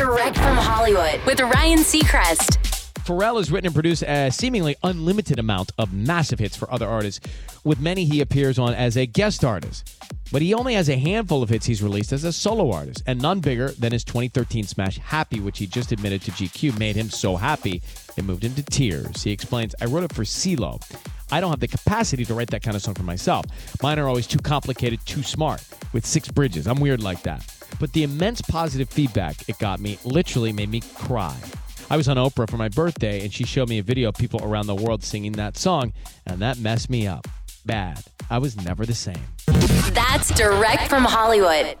Direct from Hollywood with Ryan Seacrest. Pharrell has written and produced a seemingly unlimited amount of massive hits for other artists, with many he appears on as a guest artist. But he only has a handful of hits he's released as a solo artist, and none bigger than his 2013 smash Happy, which he just admitted to GQ made him so happy it moved him to tears. He explains, I wrote it for CeeLo. I don't have the capacity to write that kind of song for myself. Mine are always too complicated, too smart, with six bridges. I'm weird like that. But the immense positive feedback it got me literally made me cry. I was on Oprah for my birthday, and she showed me a video of people around the world singing that song, and that messed me up. Bad. I was never the same. That's direct from Hollywood.